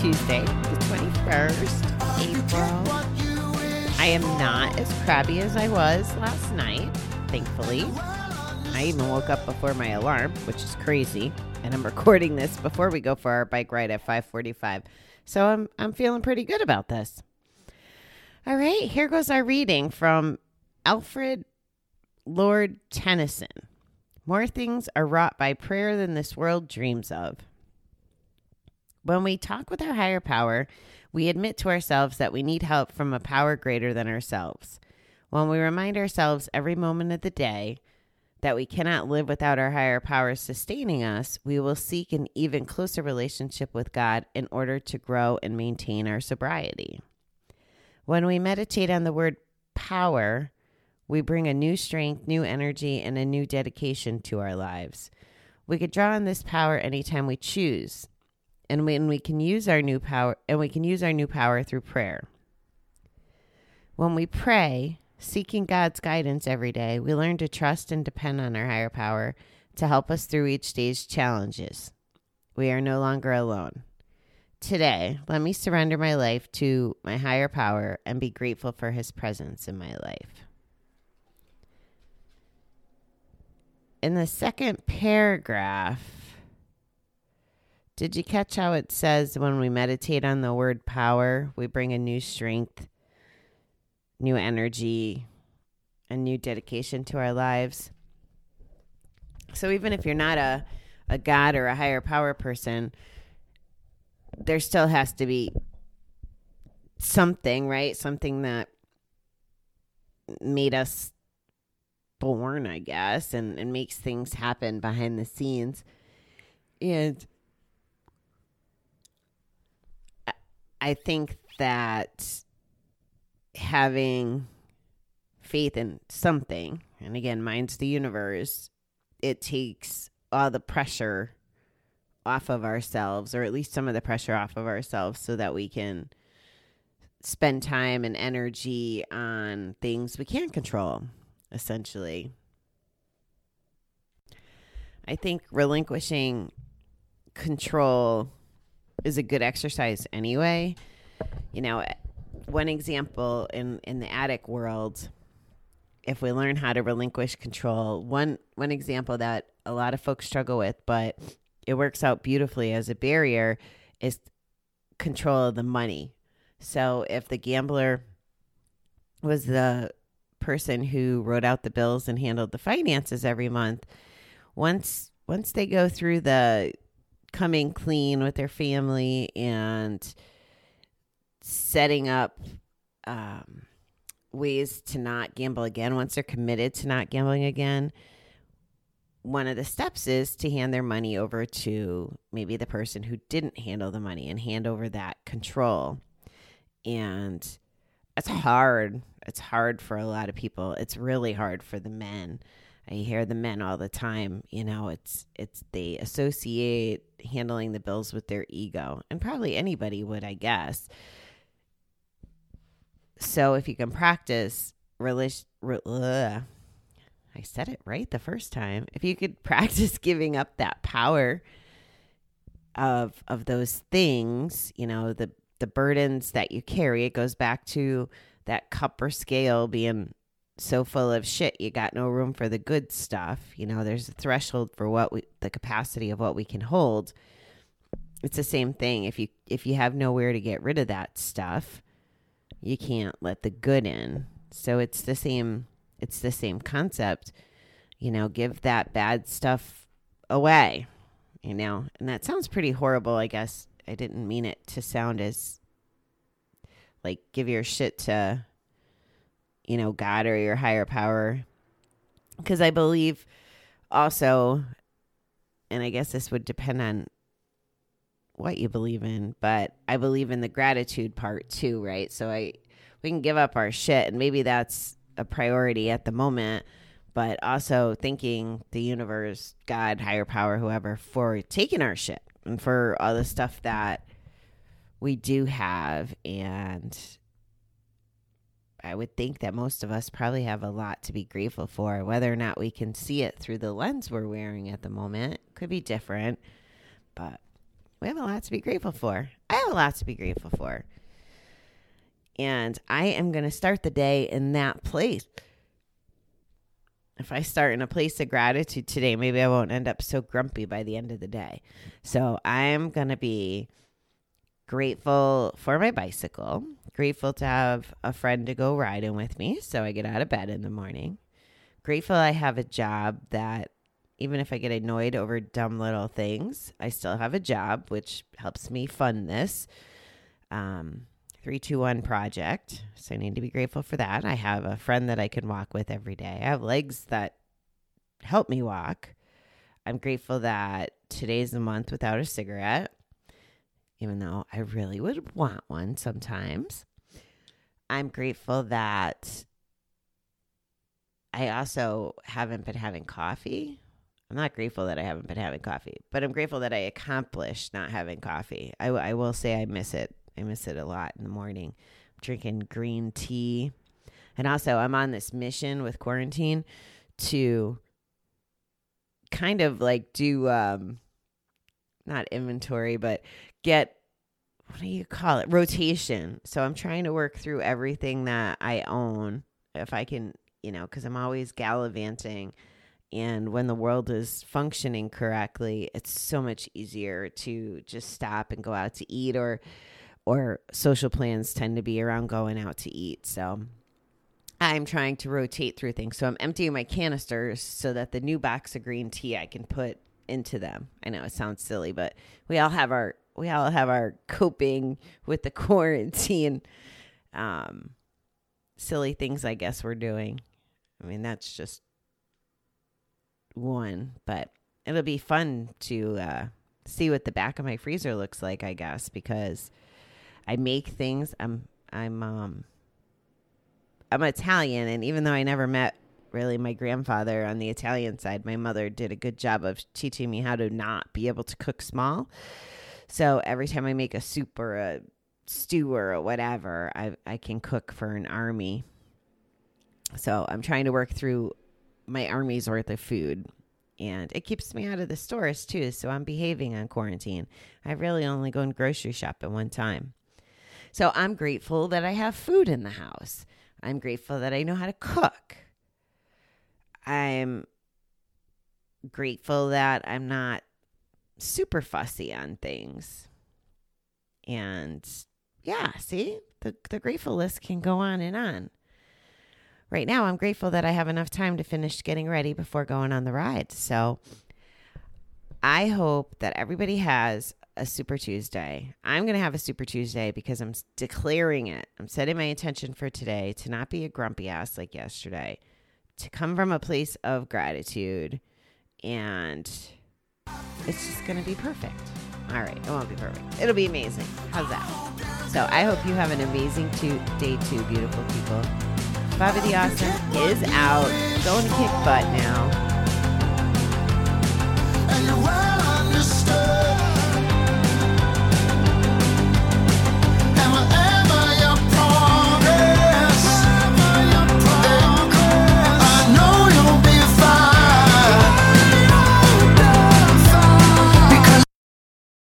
Tuesday, the 21st, April. I am not as crabby as I was last night, thankfully. I even woke up before my alarm, which is crazy. And I'm recording this before we go for our bike ride at 545. So I'm I'm feeling pretty good about this. All right, here goes our reading from Alfred Lord Tennyson. More things are wrought by prayer than this world dreams of. When we talk with our higher power, we admit to ourselves that we need help from a power greater than ourselves. When we remind ourselves every moment of the day that we cannot live without our higher power sustaining us, we will seek an even closer relationship with God in order to grow and maintain our sobriety. When we meditate on the word power, we bring a new strength, new energy, and a new dedication to our lives. We could draw on this power anytime we choose, and when we can use our new power, and we can use our new power through prayer. When we pray, seeking God's guidance every day, we learn to trust and depend on our higher power to help us through each day's challenges. We are no longer alone. Today, let me surrender my life to my higher power and be grateful for his presence in my life. In the second paragraph, did you catch how it says when we meditate on the word power, we bring a new strength, new energy, a new dedication to our lives? So even if you're not a, a God or a higher power person, there still has to be something, right? Something that made us born, I guess, and, and makes things happen behind the scenes. And I- think that having faith in something, and again, mine's the universe, it takes all the pressure off of ourselves, or at least some of the pressure off of ourselves, so that we can spend time and energy on things we can't control, essentially. I think relinquishing control is a good exercise anyway. You know, one example in in the attic world, if we learn how to relinquish control, one one example that a lot of folks struggle with, but it works out beautifully as a barrier is control of the money. So if the gambler was the person who wrote out the bills and handled the finances every month, once once they go through the coming clean with their family and setting up um, ways to not gamble again, once they're committed to not gambling again, one of the steps is to hand their money over to maybe the person who didn't handle the money and hand over that control. And it's hard. It's hard for a lot of people. It's really hard for the men. I hear the men all the time, you know, it's it's they associate handling the bills with their ego. And probably anybody would, I guess. So if you can practice relish I said it right the first time. If you could practice giving up that power of of those things, you know, the the burdens that you carry, it goes back to that cup or scale being so full of shit you got no room for the good stuff. You know, there's a threshold for what we the capacity of what we can hold. It's the same thing. If you if you have nowhere to get rid of that stuff, you can't let the good in. So it's the same it's the same concept. You know, give that bad stuff away. You know, and that sounds pretty horrible, I guess. I didn't mean it to sound as like give your shit to you know, God or your higher power. Because I believe also, and I guess this would depend on what you believe in, but I believe in the gratitude part too, right? So I we can give up our shit and maybe that's a priority at the moment, but also thanking the universe, God, higher power, whoever, for taking our shit and for all the stuff that we do have. And I would think that most of us probably have a lot to be grateful for. Whether or not we can see it through the lens we're wearing at the moment could be different, but we have a lot to be grateful for. I have a lot to be grateful for. And I am going to start the day in that place. If I start in a place of gratitude today, maybe I won't end up so grumpy by the end of the day. So I'm going to be grateful for my bicycle, grateful to have a friend to go riding with me so I get out of bed in the morning. Grateful I have a job that even if I get annoyed over dumb little things, I still have a job which helps me fund this. Um 321 project. So I need to be grateful for that. I have a friend that I can walk with every day. I have legs that help me walk. I'm grateful that today's the month without a cigarette, even though I really would want one sometimes. I'm grateful that I also haven't been having coffee. I'm not grateful that I haven't been having coffee, but I'm grateful that I accomplished not having coffee. I, I will say I miss it I miss it a lot in the morning. I'm drinking green tea. And also, I'm on this mission with quarantine to kind of like do um not inventory, but get what do you call it? Rotation. So I'm trying to work through everything that I own if I can, you know, because I'm always gallivanting. And when the world is functioning correctly, it's so much easier to just stop and go out to eat or or social plans tend to be around going out to eat. So I'm trying to rotate through things. So I'm emptying my canisters so that the new box of green tea I can put into them. I know it sounds silly, but we all have our we all have our coping with the quarantine um silly things I guess we're doing. I mean, that's just one, but it'll be fun to uh see what the back of my freezer looks like, I guess, because I make things. I'm I'm um I'm Italian, and even though I never met really my grandfather on the Italian side, my mother did a good job of teaching me how to not be able to cook small. So every time I make a soup or a stew or whatever, I I can cook for an army. So I'm trying to work through my army's worth of food. And it keeps me out of the stores too. So I'm behaving on quarantine. I really only go and grocery shop at one time. So I'm grateful that I have food in the house. I'm grateful that I know how to cook. I'm grateful that I'm not super fussy on things. And yeah, see, the, the grateful list can go on and on. Right now, I'm grateful that I have enough time to finish getting ready before going on the ride. So I hope that everybody has a Super Tuesday. I'm going to have a Super Tuesday because I'm declaring it. I'm setting my intention for today to not be a grumpy ass like yesterday, to come from a place of gratitude, and it's just going to be perfect. All right, it won't be perfect. It'll be amazing. How's that? So I hope you have an amazing two, day two, beautiful people. Bobby the Awesome is out. Going to kick butt now.